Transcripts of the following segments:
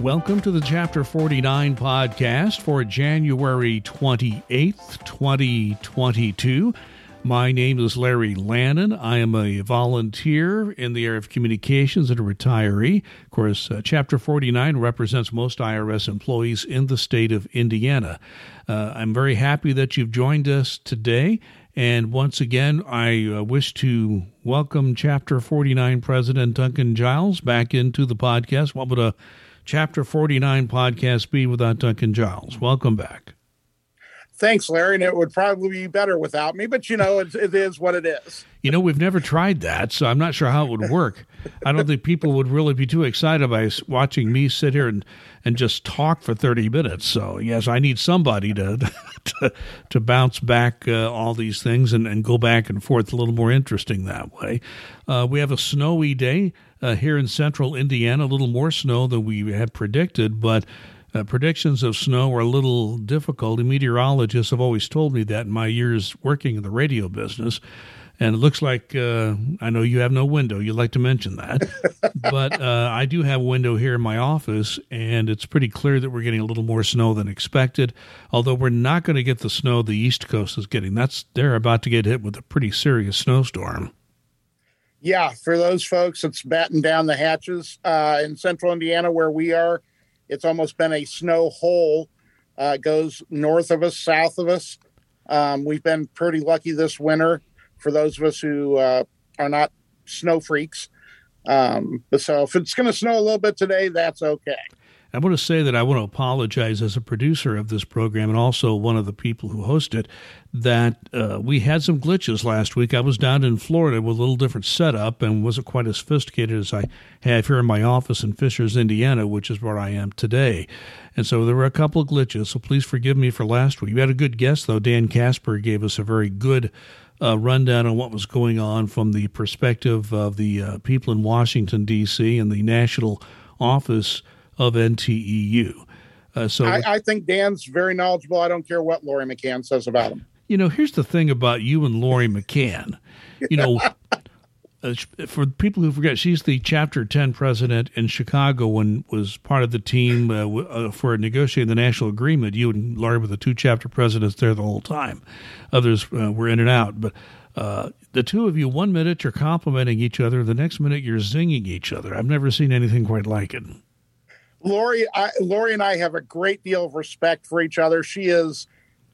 Welcome to the Chapter 49 podcast for January 28th, 2022. My name is Larry Lannon. I am a volunteer in the area of communications and a retiree. Of course, uh, Chapter 49 represents most IRS employees in the state of Indiana. Uh, I'm very happy that you've joined us today. And once again, I uh, wish to welcome Chapter 49 President Duncan Giles back into the podcast. What would a Chapter 49 podcast be without Duncan Giles? Welcome back. Thanks, Larry. And it would probably be better without me, but you know, it, is what it is. You know, we've never tried that, so I'm not sure how it would work. I don't think people would really be too excited by watching me sit here and, and just talk for 30 minutes. So, yes, I need somebody to to, to bounce back uh, all these things and, and go back and forth a little more interesting that way. Uh, we have a snowy day uh, here in central Indiana, a little more snow than we had predicted, but uh, predictions of snow are a little difficult. Meteorologists have always told me that in my years working in the radio business. And it looks like uh, I know you have no window. You like to mention that, but uh, I do have a window here in my office, and it's pretty clear that we're getting a little more snow than expected. Although we're not going to get the snow the East Coast is getting. That's they're about to get hit with a pretty serious snowstorm yeah, for those folks, it's batten down the hatches uh, in central Indiana where we are. It's almost been a snow hole. Uh, goes north of us, south of us. Um, we've been pretty lucky this winter for those of us who uh, are not snow freaks. Um, but so if it's going to snow a little bit today, that's okay. I want to say that I want to apologize as a producer of this program and also one of the people who host it that uh, we had some glitches last week. I was down in Florida with a little different setup and wasn't quite as sophisticated as I have here in my office in Fishers, Indiana, which is where I am today. And so there were a couple of glitches, so please forgive me for last week. We had a good guest, though. Dan Casper gave us a very good uh, rundown on what was going on from the perspective of the uh, people in Washington, D.C., and the national office of NTEU. Uh, so I, I, think Dan's very knowledgeable. I don't care what Lori McCann says about him. You know, here's the thing about you and Lori McCann. You know, uh, for people who forget, she's the Chapter 10 president in Chicago and was part of the team uh, uh, for negotiating the national agreement. You and Lori were the two chapter presidents there the whole time. Others uh, were in and out. But uh, the two of you, one minute you're complimenting each other, the next minute you're zinging each other. I've never seen anything quite like it. Lori, I, Lori and I have a great deal of respect for each other. She is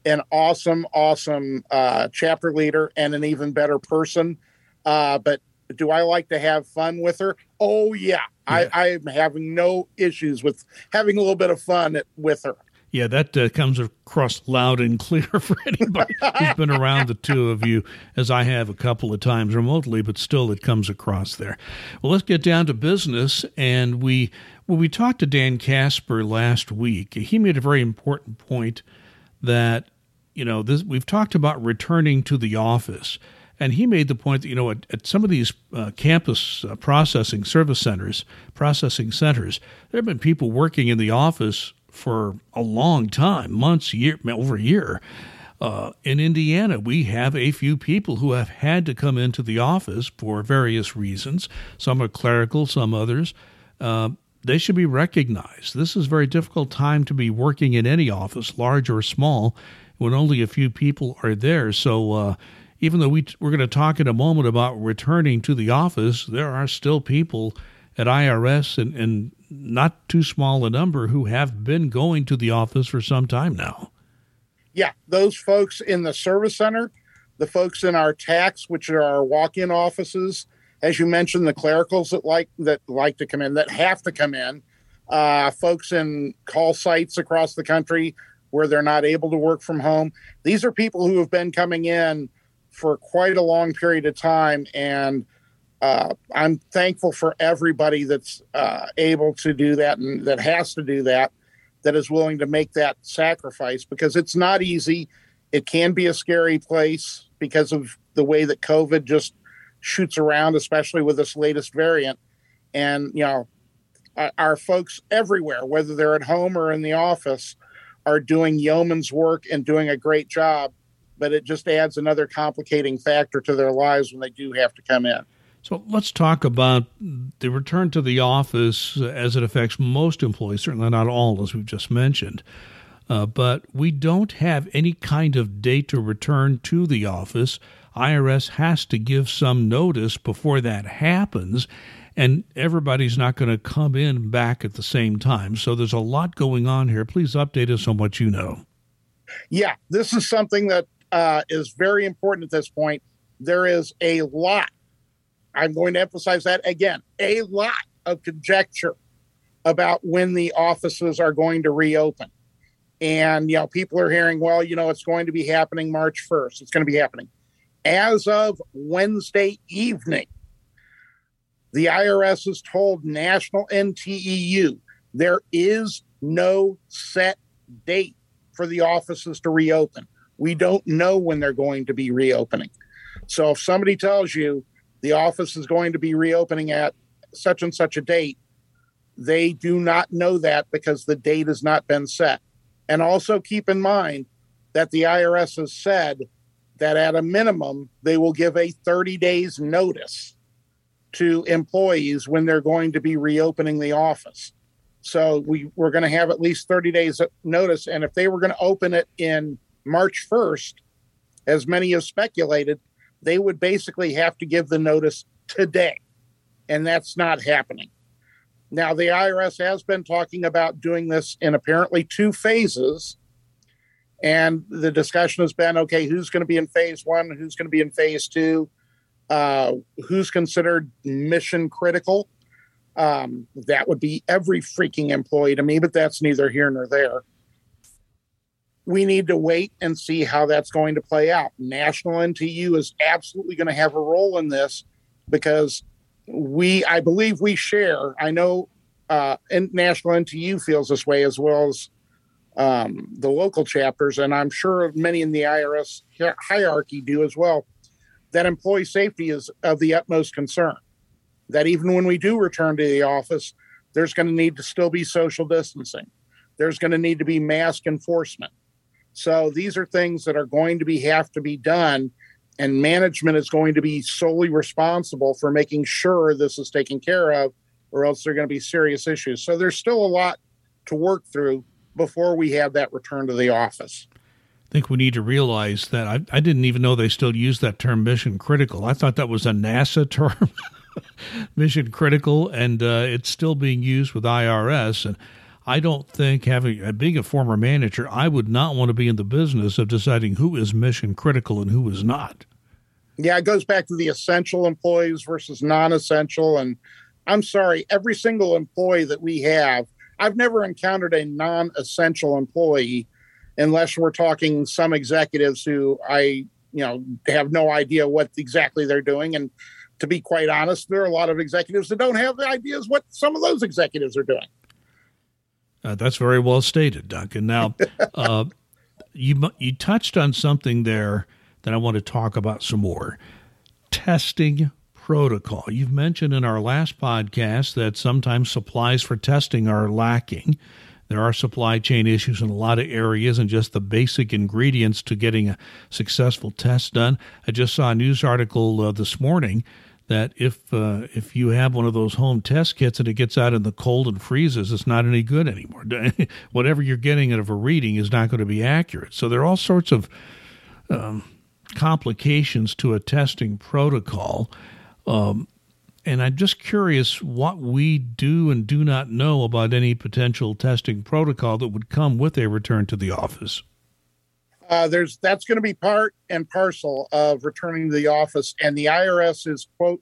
an awesome, awesome uh, chapter leader and an even better person. Uh, but do I like to have fun with her? Oh yeah, yeah. I, I'm having no issues with having a little bit of fun with her. Yeah, that uh, comes across loud and clear for anybody who's been around the two of you, as I have a couple of times remotely, but still it comes across there. Well, let's get down to business. And we, when we talked to Dan Casper last week, he made a very important point that, you know, this, we've talked about returning to the office. And he made the point that, you know, at, at some of these uh, campus uh, processing service centers, processing centers, there have been people working in the office for a long time, months, year, over a year. Uh, in Indiana, we have a few people who have had to come into the office for various reasons. Some are clerical, some others. Uh, they should be recognized. This is a very difficult time to be working in any office, large or small, when only a few people are there. So, uh, even though we, we're going to talk in a moment about returning to the office, there are still people at IRS and, and not too small a number who have been going to the office for some time now. Yeah, those folks in the service center, the folks in our TACs, which are our walk-in offices, as you mentioned, the clericals that like that like to come in, that have to come in, uh, folks in call sites across the country where they're not able to work from home. These are people who have been coming in for quite a long period of time and uh, I'm thankful for everybody that's uh, able to do that and that has to do that, that is willing to make that sacrifice because it's not easy. It can be a scary place because of the way that COVID just shoots around, especially with this latest variant. And, you know, our, folks everywhere, whether they're at home or in the office, are doing yeoman's work and doing a great job. But it just adds another complicating factor to their lives when they do have to come in. So let's talk about the return to the office as it affects most employees, certainly not all, as we've just mentioned. Uh, but we don't have any kind of date to return to the office. IRS has to give some notice before that happens, and everybody's not going to come in back at the same time. So there's a lot going on here. Please update us on what you know. Yeah, this is something that uh, is very important at this point. There is a lot I'm going to emphasize that again a lot of conjecture about when the offices are going to reopen. And, you know, people are hearing, well, you know, it's going to be happening March 1st. It's going to be happening. As of Wednesday evening, the IRS has told National NTEU there is no set date for the offices to reopen. We don't know when they're going to be reopening. So if somebody tells you the office is going to be reopening at such and such a date. They do not know that because the date has not been set. And also keep in mind that the IRS has said that at a minimum, they will give a 30 days notice to employees when they're going to be reopening the office. So we, we're going to have at least 30 days notice. And if they were going to open it in March 1st, as many have speculated, they would basically have to give the notice today. And that's not happening. Now, the IRS has been talking about doing this in apparently two phases. And the discussion has been okay, who's going to be in phase one? Who's going to be in phase two? Uh, who's considered mission critical? Um, that would be every freaking employee to me, but that's neither here nor there we need to wait and see how that's going to play out. National NTEU is absolutely going to have a role in this because we, I believe, we share. I know uh, National NTEU feels this way as well as um, the local chapters, and I'm sure many in the IRS hierarchy do as well. That employee safety is of the utmost concern. That even when we do return to the office, there's going to need to still be social distancing. There's going to need to be mask enforcement so these are things that are going to be have to be done and management is going to be solely responsible for making sure this is taken care of or else there are going to be serious issues. So there's still a lot to work through before we have that return to the office. I think we need to realize that I, I didn't even know they still use that term mission critical. I thought that was a NASA term, mission critical, and uh, it's still being used with IRS. And I don't think having uh, being a former manager, I would not want to be in the business of deciding who is mission critical and who is not. Yeah, it goes back to the essential employees versus non-essential and I'm sorry, every single employee that we have, I've never encountered a non-essential employee unless we're talking some executives who I, you know, have no idea what exactly they're doing and to be quite honest, there are a lot of executives that don't have the ideas what some of those executives are doing. Uh, that's very well stated, Duncan. Now, uh, you you touched on something there that I want to talk about some more. Testing protocol. You've mentioned in our last podcast that sometimes supplies for testing are lacking. There are supply chain issues in a lot of areas and just the basic ingredients to getting a successful test done. I just saw a news article uh, this morning that if uh, if you have one of those home test kits and it gets out in the cold and freezes, it's not any good anymore. Whatever you're getting out of a reading is not going to be accurate. So there are all sorts of um, complications to a testing protocol. Um, and I'm just curious what we do and do not know about any potential testing protocol that would come with a return to the office. Uh, there's that's going to be part and parcel of returning to the office, and the IRS is quote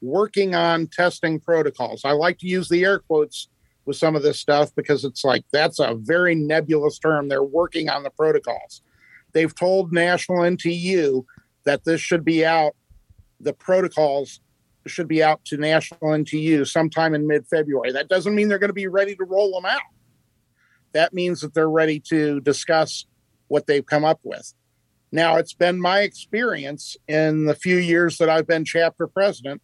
working on testing protocols. I like to use the air quotes with some of this stuff because it's like that's a very nebulous term. They're working on the protocols. They've told National NTEU that this should be out. The protocols should be out to National NTEU sometime in mid February. That doesn't mean they're going to be ready to roll them out. That means that they're ready to discuss what they've come up with. Now, it's been my experience in the few years that I've been chapter president,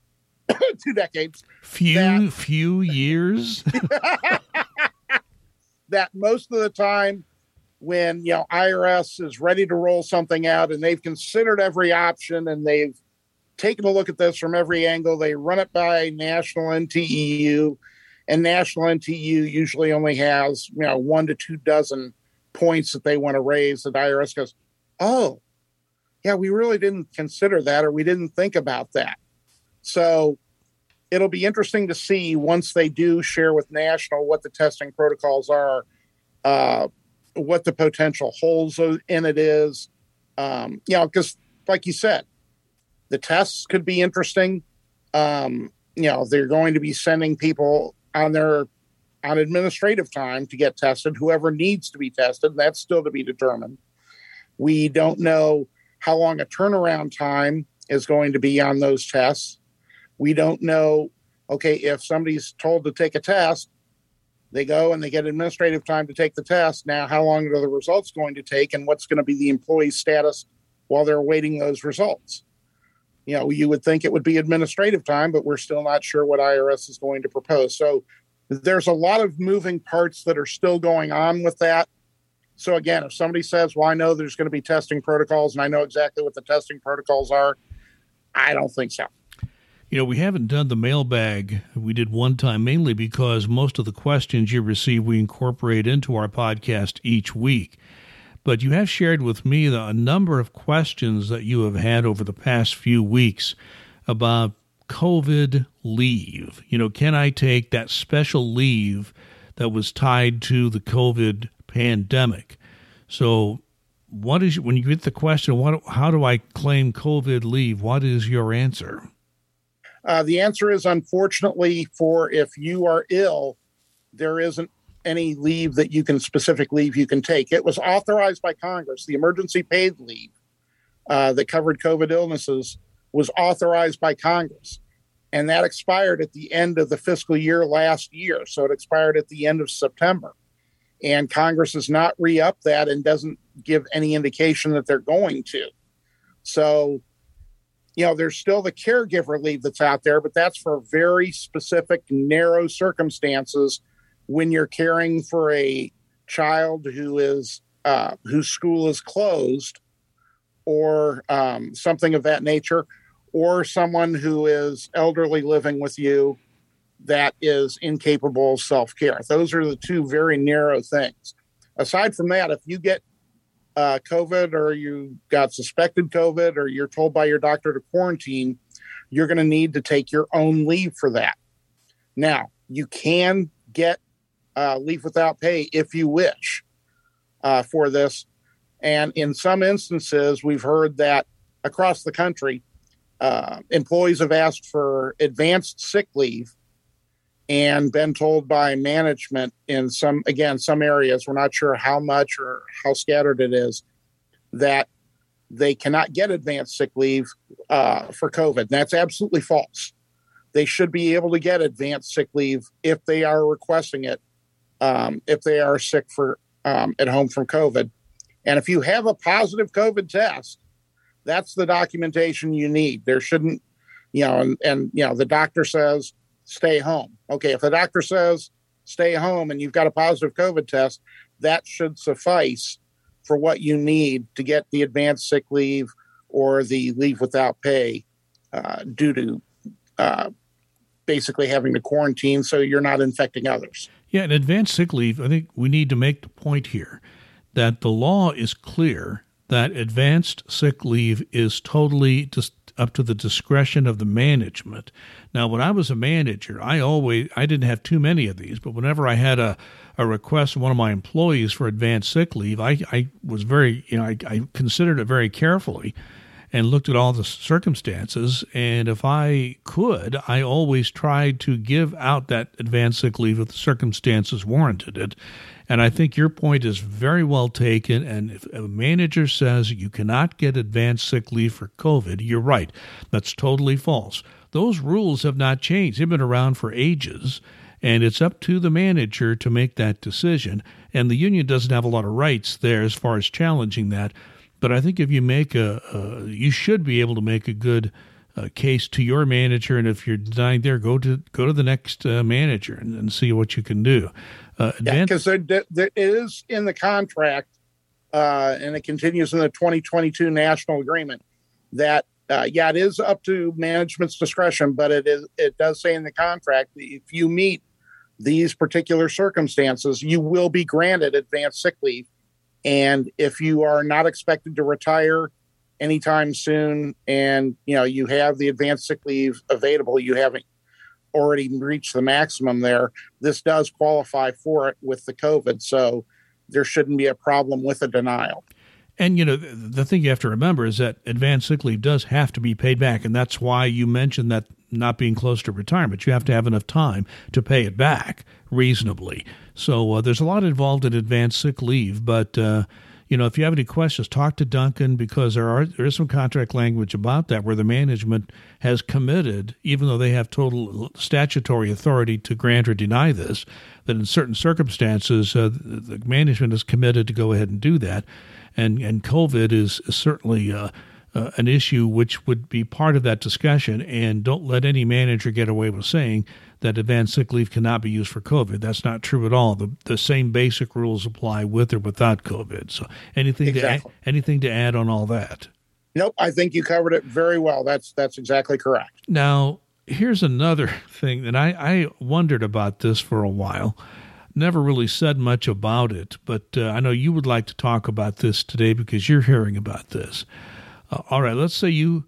two decades. Few, that, few years? that most of the time, when you know IRS is ready to roll something out and they've considered every option and they've taken a look at this from every angle. They run it by national NTEU, and national NTEU usually only has you know one to two dozen points that they want to raise. The IRS goes, "Oh, yeah, we really didn't consider that, or we didn't think about that." So it'll be interesting to see once they do share with national what the testing protocols are, uh, what the potential holes in it is. Um, you know, because like you said, the tests could be interesting. Um, you know, they're going to be sending people on their on administrative time to get tested. Whoever needs to be tested, that's still to be determined. We don't know how long a turnaround time is going to be on those tests. We don't know. Okay, if somebody's told to take a test, they go and they get administrative time to take the test. Now, how long are the results going to take, and what's going to be the employee's status while they're awaiting those results? You know, you would think it would be administrative time, but we're still not sure what IRS is going to propose. So there's a lot of moving parts that are still going on with that. So again, if somebody says, "Well, I know there's going to be testing protocols, and I know exactly what the testing protocols are," I don't think so. You know, we haven't done the mailbag. We did one time mainly because most of the questions you receive we incorporate into our podcast each week. But you have shared with me the, a number of questions that you have had over the past few weeks about COVID leave. You know, can I take that special leave that was tied to the COVID pandemic? So, what is when you get the question, what, how do I claim COVID leave? What is your answer? Uh, the answer is unfortunately, for if you are ill, there isn't any leave that you can specific leave you can take. It was authorized by Congress. The emergency paid leave uh, that covered COVID illnesses was authorized by Congress. And that expired at the end of the fiscal year last year. So it expired at the end of September. And Congress has not re upped that and doesn't give any indication that they're going to. So, you know, there's still the caregiver leave that's out there, but that's for very specific, narrow circumstances when you're caring for a child who is uh, whose school is closed or um, something of that nature, or someone who is elderly living with you that is incapable of self care. Those are the two very narrow things. Aside from that, if you get uh, COVID or you got suspected COVID or you're told by your doctor to quarantine, you're going to need to take your own leave for that. Now, you can get uh, leave without pay if you wish uh, for this. And in some instances, we've heard that across the country, uh, employees have asked for advanced sick leave and been told by management in some, again, some areas, we're not sure how much or how scattered it is, that they cannot get advanced sick leave uh, for COVID. That's absolutely false. They should be able to get advanced sick leave if they are requesting it um, if they are sick for um, at home from COVID. And if you have a positive COVID test, that's the documentation you need. There shouldn't, you know, and, and you know, the doctor says stay home. Okay, if the doctor says stay home and you've got a positive COVID test, that should suffice for what you need to get the advanced sick leave or the leave without pay uh, due to uh, basically having to quarantine so you're not infecting others. Yeah, and advanced sick leave, I think we need to make the point here that the law is clear that advanced sick leave is totally just up to the discretion of the management. Now, when I was a manager, I always I didn't have too many of these, but whenever I had a, a request from one of my employees for advanced sick leave, I, I was very you know I, I considered it very carefully and looked at all the circumstances. And if I could, I always tried to give out that advance sick leave if the circumstances warranted it. And I think your point is very well taken. And if a manager says you cannot get advance sick leave for COVID, you're right. That's totally false. Those rules have not changed, they've been around for ages. And it's up to the manager to make that decision. And the union doesn't have a lot of rights there as far as challenging that. But I think if you make a, you should be able to make a good uh, case to your manager, and if you're denied there, go to go to the next uh, manager and, and, see what you can do. Uh, yeah, because there, there is in the contract, uh, and it continues in the 2022 national agreement that uh, yeah, it is up to management's discretion, but it is it does say in the contract that if you meet these particular circumstances, you will be granted advanced sick leave. And if you are not expected to retire anytime soon, and you know you have the advanced sick leave available, you haven't already reached the maximum there. This does qualify for it with the COVID, so there shouldn't be a problem with a denial. And you know the thing you have to remember is that advanced sick leave does have to be paid back, and that's why you mentioned that not being close to retirement, you have to have enough time to pay it back reasonably. So uh, there's a lot involved in advanced sick leave, but uh, you know if you have any questions, talk to Duncan because there are there is some contract language about that where the management has committed, even though they have total statutory authority to grant or deny this, that in certain circumstances uh, the management is committed to go ahead and do that and and COVID is, certainly uh, uh, an issue which would be part of that discussion. And don't let any manager get away with saying that advanced sick leave cannot be used for COVID. That's not true at all. The the same basic rules apply with or without COVID. So anything exactly. to anything to add on all that? Nope, I think you covered it very well. That's that's exactly correct. Now, here's another thing that I, I wondered about this for a while never really said much about it, but uh, I know you would like to talk about this today because you're hearing about this. Uh, all right, let's say you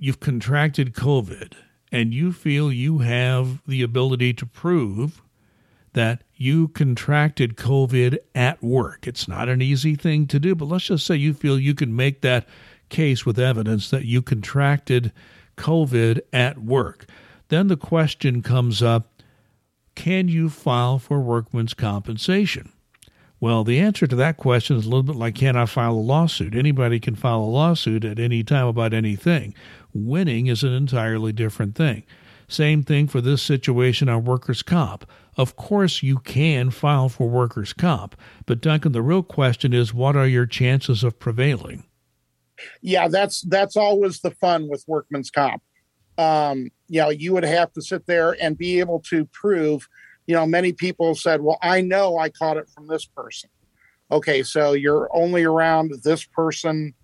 you've contracted COVID and you feel you have the ability to prove that you contracted COVID at work. It's not an easy thing to do, but let's just say you feel you can make that case with evidence that you contracted COVID at work. Then the question comes up can you file for workman's compensation? Well, the answer to that question is a little bit like can I file a lawsuit? Anybody can file a lawsuit at any time about anything. Winning is an entirely different thing. Same thing for this situation on workers' comp. Of course, you can file for workers' comp, but Duncan, the real question is what are your chances of prevailing? Yeah, that's that's always the fun with workman's comp um, you know, you would have to sit there and be able to prove, you know, many people said, well, I know I caught it from this person. Okay, so you're only around this person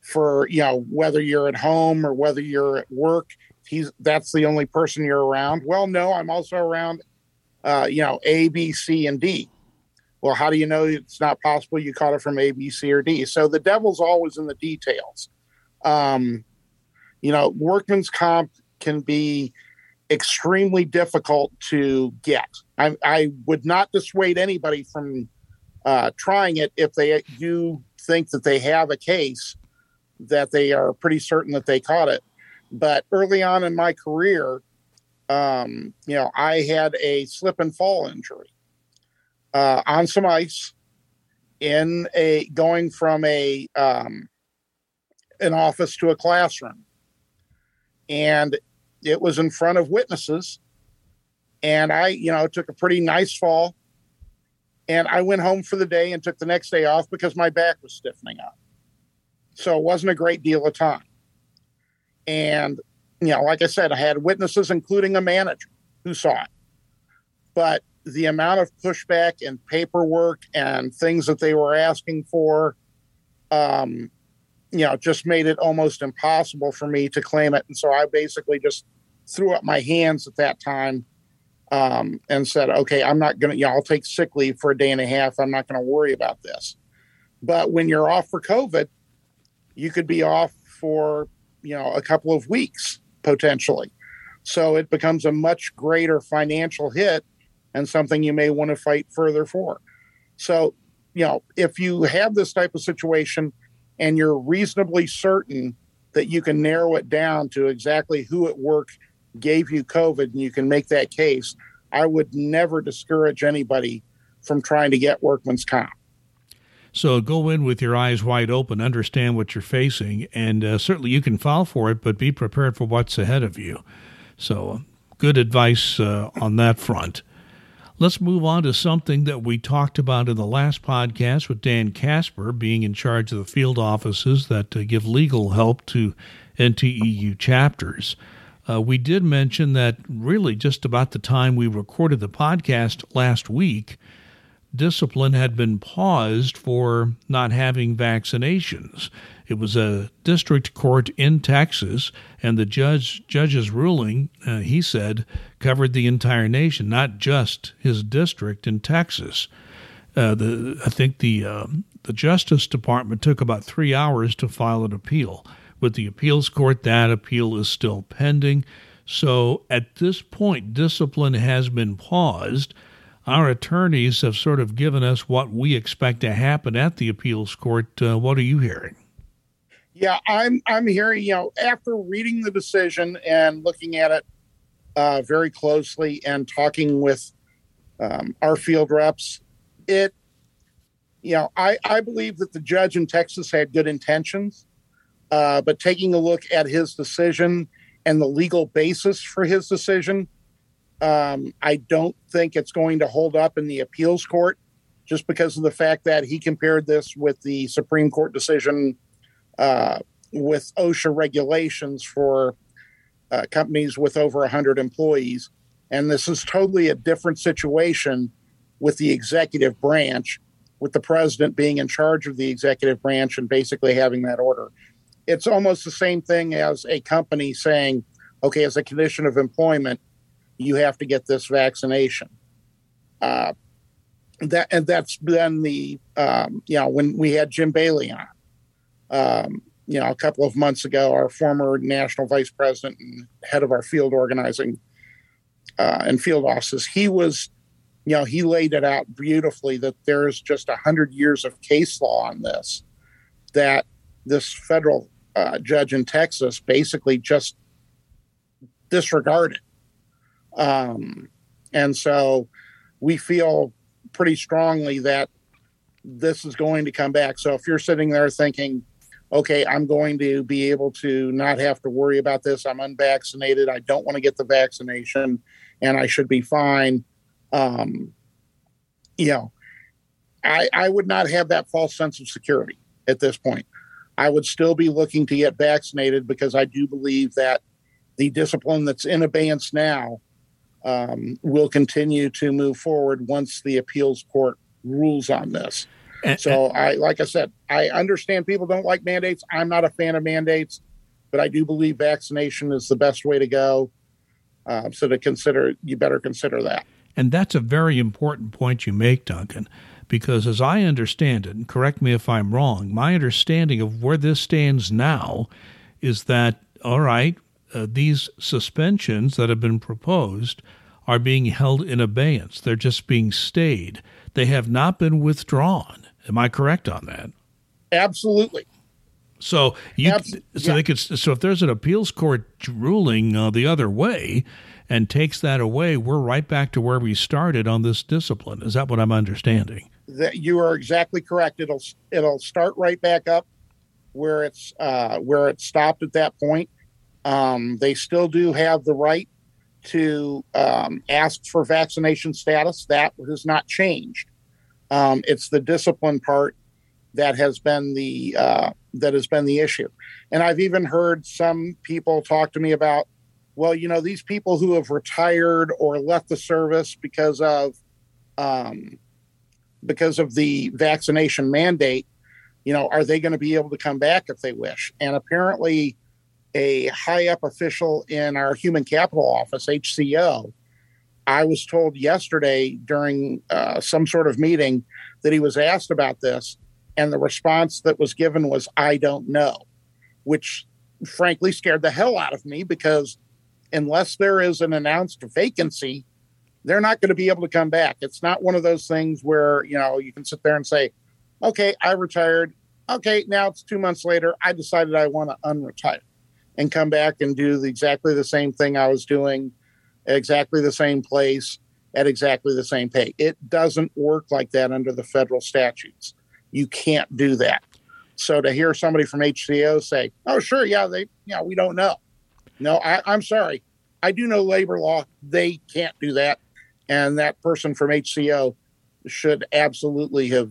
for, you know, whether you're at home or whether you're at work. He's that's the only person you're around. Well, no, I'm also around, uh, you know, A, B, C, and D. Well, how do you know it's not possible you caught it from A, B, C, or D? So the devil's always in the details. Um, you know, workman's comp can be extremely difficult to get. I, I would not dissuade anybody from uh, trying it if they do think that they have a case that they are pretty certain that they caught it. But early on in my career, um, you know, I had a slip and fall injury uh, on some ice in a going from a um, an office to a classroom and it was in front of witnesses. And I, you know, took a pretty nice fall. And I went home for the day and took the next day off because my back was stiffening up. So it wasn't a great deal of time. And, you know, like I said, I had witnesses, including a manager who saw it. But the amount of pushback and paperwork and things that they were asking for, um, you know, just made it almost impossible for me to claim it. And so I basically just threw up my hands at that time um, and said, okay, I'm not going to, you know, I'll take sick leave for a day and a half. I'm not going to worry about this. But when you're off for COVID, you could be off for, you know, a couple of weeks potentially. So it becomes a much greater financial hit and something you may want to fight further for. So, you know, if you have this type of situation, and you're reasonably certain that you can narrow it down to exactly who at work gave you COVID and you can make that case, I would never discourage anybody from trying to get workman's comp. So go in with your eyes wide open, understand what you're facing, and uh, certainly you can file for it, but be prepared for what's ahead of you. So, good advice uh, on that front. Let's move on to something that we talked about in the last podcast with Dan Casper being in charge of the field offices that uh, give legal help to NTEU chapters. Uh, we did mention that really just about the time we recorded the podcast last week, discipline had been paused for not having vaccinations. It was a district court in Texas, and the judge judge's ruling, uh, he said, covered the entire nation, not just his district in Texas. Uh, the I think the uh, the Justice Department took about three hours to file an appeal. With the appeals court, that appeal is still pending. So at this point, discipline has been paused. Our attorneys have sort of given us what we expect to happen at the appeals court. Uh, what are you hearing? Yeah, I'm I'm hearing. You know, after reading the decision and looking at it uh, very closely and talking with um, our field reps, it you know I I believe that the judge in Texas had good intentions, uh, but taking a look at his decision and the legal basis for his decision, um, I don't think it's going to hold up in the appeals court just because of the fact that he compared this with the Supreme Court decision uh, with OSHA regulations for uh, companies with over 100 employees. And this is totally a different situation with the executive branch, with the president being in charge of the executive branch and basically having that order it's almost the same thing as a company saying, okay, as a condition of employment, you have to get this vaccination. Uh, that and that's been the um, you know when we had Jim Bailey on, um, you know, a couple of months ago, our former national vice president and head of our field organizing uh, and field offices, he was, you know, he laid it out beautifully that there is just a hundred years of case law on this, that this federal uh, judge in Texas basically just disregarded. Um, and so we feel pretty strongly that this is going to come back. So if you're sitting there thinking, okay, I'm going to be able to not have to worry about this, I'm unvaccinated, I don't want to get the vaccination, and I should be fine. Um, you know, I, I would not have that false sense of security at this point. I would still be looking to get vaccinated because I do believe that the discipline that's in abeyance now um, will continue to move forward once the appeals court rules on this. So I, like I said, I understand people don't like mandates. I'm not a fan of mandates, but I do believe vaccination is the best way to go. Um, so to consider, you better consider that. And that's a very important point you make, Duncan because as I understand it, and correct me if I'm wrong, my understanding of where this stands now is that, all right, uh, these suspensions that have been proposed are being held in abeyance. They're just being stayed. They have not been withdrawn. Am I correct on that? Absolutely. So you, Abs- so yeah. they could, so if there's an appeals court ruling uh, the other way, and takes that away, we're right back to where we started on this discipline. Is that what I'm understanding? That you are exactly correct. It'll it'll start right back up where it's uh, where it stopped at that point. Um, they still do have the right to um, ask for vaccination status. That has not changed. Um, it's the discipline part that has been the uh, that has been the issue. And I've even heard some people talk to me about, well, you know, these people who have retired or left the service because of um, because of the vaccination mandate, you know, are they going to be able to come back if they wish? And apparently, a high up official in our human capital office, HCO, I was told yesterday during uh, some sort of meeting that he was asked about this, and the response that was given was, I don't know, which frankly scared the hell out of me because unless there is an announced vacancy, they're not going to be able to come back. It's not one of those things where, you know, you can sit there and say, okay, I retired. Okay, now it's two months later. I decided I want to unretire and come back and do the, exactly the same thing I was doing, exactly the same place, at exactly the same pay. It doesn't work like that under the federal statutes. You can't do that. So to hear somebody from HCO say, "Oh, sure, yeah, they, yeah, we don't know," no, I, I'm sorry. I do know labor law. They can't do that and that person from HCO should absolutely have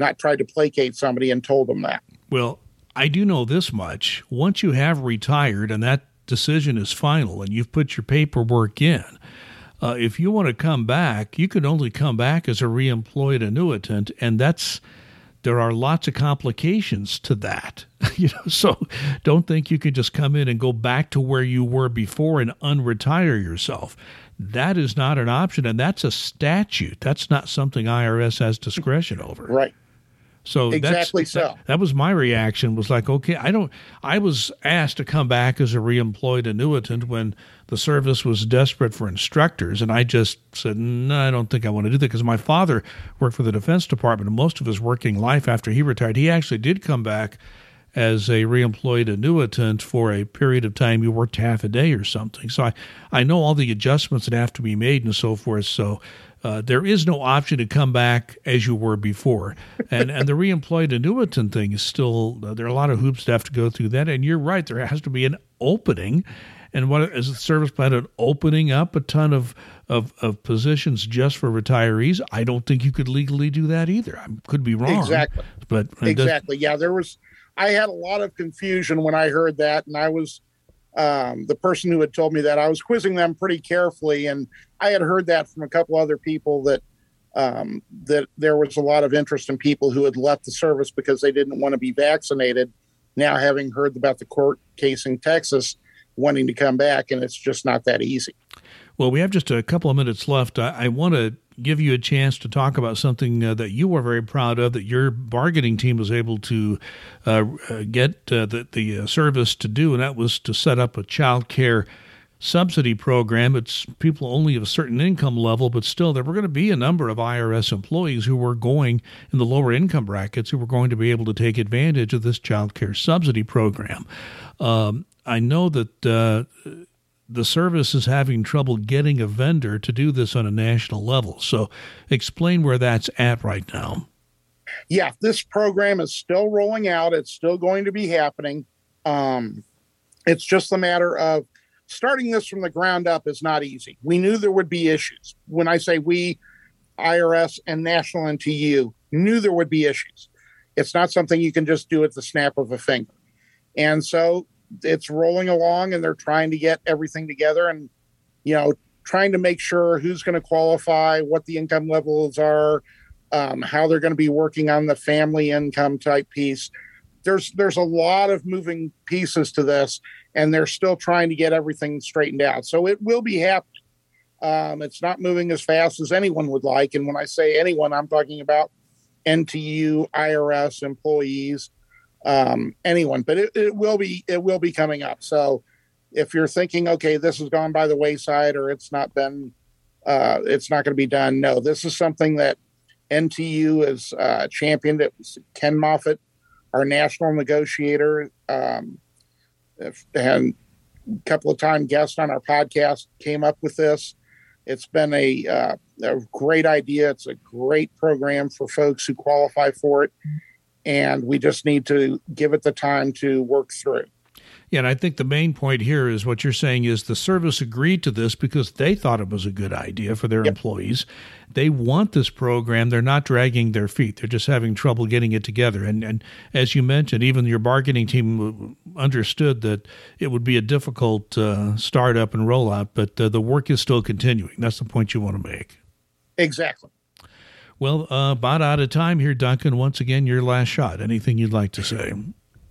not tried to placate somebody and told them that. Well, I do know this much. Once you have retired and that decision is final and you've put your paperwork in, uh, if you want to come back, you can only come back as a reemployed annuitant, and that's there are lots of complications to that. you know, so don't think you could just come in and go back to where you were before and unretire yourself. That is not an option, and that's a statute. That's not something IRS has discretion over. Right. So exactly so. That, that, was my reaction. Was like, okay, I don't. I was asked to come back as a reemployed annuitant when the service was desperate for instructors, and I just said, no, I don't think I want to do that because my father worked for the Defense Department, and most of his working life after he retired, he actually did come back as a reemployed annuitant for a period of time. You worked half a day or something. So I, I know all the adjustments that have to be made and so forth. So uh, there is no option to come back as you were before. And and the reemployed annuitant thing is still uh, there are a lot of hoops to have to go through that. And you're right, there has to be an opening. And what is the service plan opening up a ton of, of of positions just for retirees? I don't think you could legally do that either. I could be wrong. Exactly. But exactly, yeah. There was I had a lot of confusion when I heard that, and I was um, the person who had told me that I was quizzing them pretty carefully, and I had heard that from a couple other people that um, that there was a lot of interest in people who had left the service because they didn't want to be vaccinated. Now, having heard about the court case in Texas, wanting to come back, and it's just not that easy. Well, we have just a couple of minutes left. I, I want to give you a chance to talk about something uh, that you were very proud of that your bargaining team was able to uh, uh get uh, the, the uh, service to do, and that was to set up a child care subsidy program. It's people only of a certain income level, but still, there were going to be a number of IRS employees who were going in the lower income brackets who were going to be able to take advantage of this child care subsidy program. Um, I know that uh, the service is having trouble getting a vendor to do this on a national level. So, explain where that's at right now. Yeah, this program is still rolling out. It's still going to be happening. Um, it's just a matter of starting this from the ground up is not easy. We knew there would be issues. When I say we, IRS and National NTEU knew there would be issues. It's not something you can just do at the snap of a finger. And so it's rolling along and they're trying to get everything together and you know trying to make sure who's going to qualify what the income levels are um, how they're going to be working on the family income type piece. There's there's a lot of moving pieces to this and they're still trying to get everything straightened out. So it will be happening. Um, it's not moving as fast as anyone would like. And when i say anyone i'm talking about nteu irs employees um, anyone, but it, it will be it will be coming up. So if you're thinking, okay, this has gone by the wayside or it's not been, uh, it's not going to be done. No, this is something that NTEU has uh, championed. It was Ken Moffat, our national negotiator, um, and a couple of time guests on our podcast came up with this. It's been a, uh, a great idea. It's a great program for folks who qualify for it and we just need to give it the time to work through. Yeah, and I think the main point here is what you're saying is the service agreed to this because they thought it was a good idea for their yep. employees. They want this program. They're not dragging their feet. They're just having trouble getting it together. And and as you mentioned, even your bargaining team understood that it would be a difficult uh, startup and rollout, but uh, the work is still continuing. That's the point you want to make. Exactly. Well, uh, about out of time here, Duncan. Once again, your last shot. Anything you'd like to say?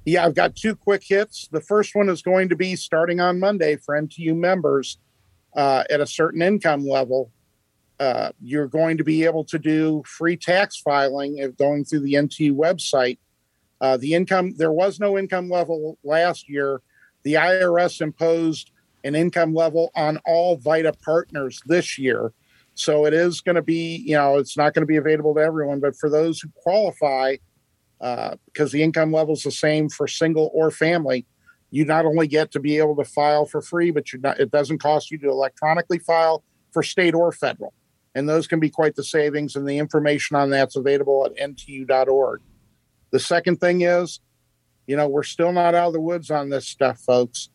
Yeah, I've got two quick hits. The first one is going to be starting on Monday for NTEU members uh, at a certain income level. Uh, you're going to be able to do free tax filing if going through the NTEU website. Uh, the income there was no income level last year. The IRS imposed an income level on all VITA partners this year. So it is going to be, you know, it's not going to be available to everyone, but for those who qualify, uh, because the income level is the same for single or family, you not only get to be able to file for free, but you not, it doesn't cost you to electronically file for state or federal. And those can be quite the savings, and the information on that's available at nteu.org. The second thing is, you know, we're still not out of the woods on this stuff, folks.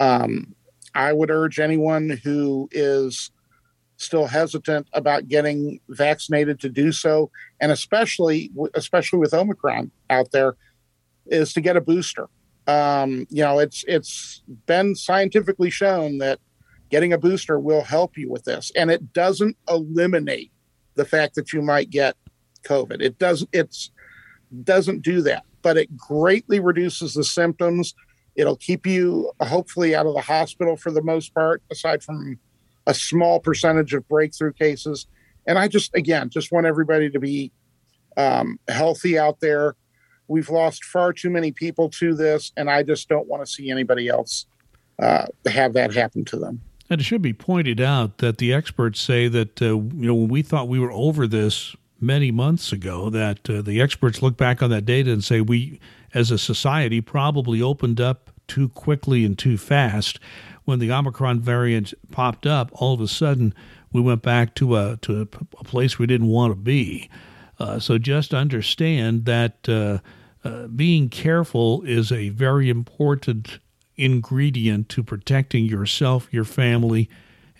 Um, I would urge anyone who is still hesitant about getting vaccinated to do so, and especially especially with Omicron out there, is to get a booster. Um, you know, it's it's been scientifically shown that getting a booster will help you with this, and it doesn't eliminate the fact that you might get COVID. It doesn't It's doesn't do that, but it greatly reduces the symptoms. It'll keep you hopefully out of the hospital for the most part, aside from a small percentage of breakthrough cases. And I just, again, just want everybody to be um, healthy out there. We've lost far too many people to this, and I just don't want to see anybody else uh, have that happen to them. And it should be pointed out that the experts say that uh, you know when we thought we were over this many months ago, that uh, the experts look back on that data and say we, as a society, probably opened up too quickly and too fast. When the Omicron variant popped up, all of a sudden we went back to a to a, place we didn't want to be. Uh, so just understand that uh, uh, being careful is a very important ingredient to protecting yourself, your family,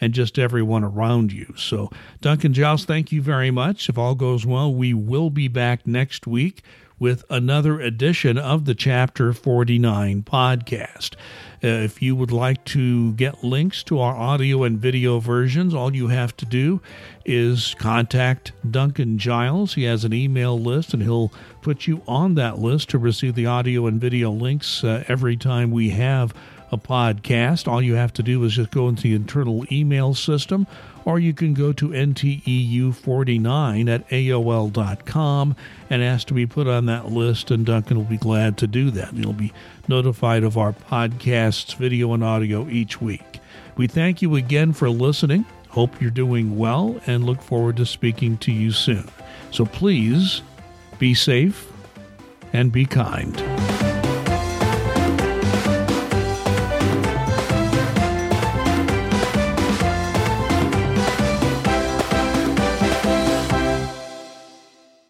and just everyone around you. So, Duncan Giles, thank you very much. If all goes well, we will be back next week with another edition of the Chapter 49 podcast. Uh, if you would like to get links to our audio and video versions, all you have to do is contact Duncan Giles. He has an email list and he'll put you on that list to receive the audio and video links uh, every time we have a podcast. All you have to do is just go into the internal email system, or you can go to nteu49 at AOL.com and ask to be put on that list, and Duncan will be glad to do that. You'll be notified of our podcasts, video and audio each week. We thank you again for listening. Hope you're doing well and look forward to speaking to you soon. So please be safe and be kind.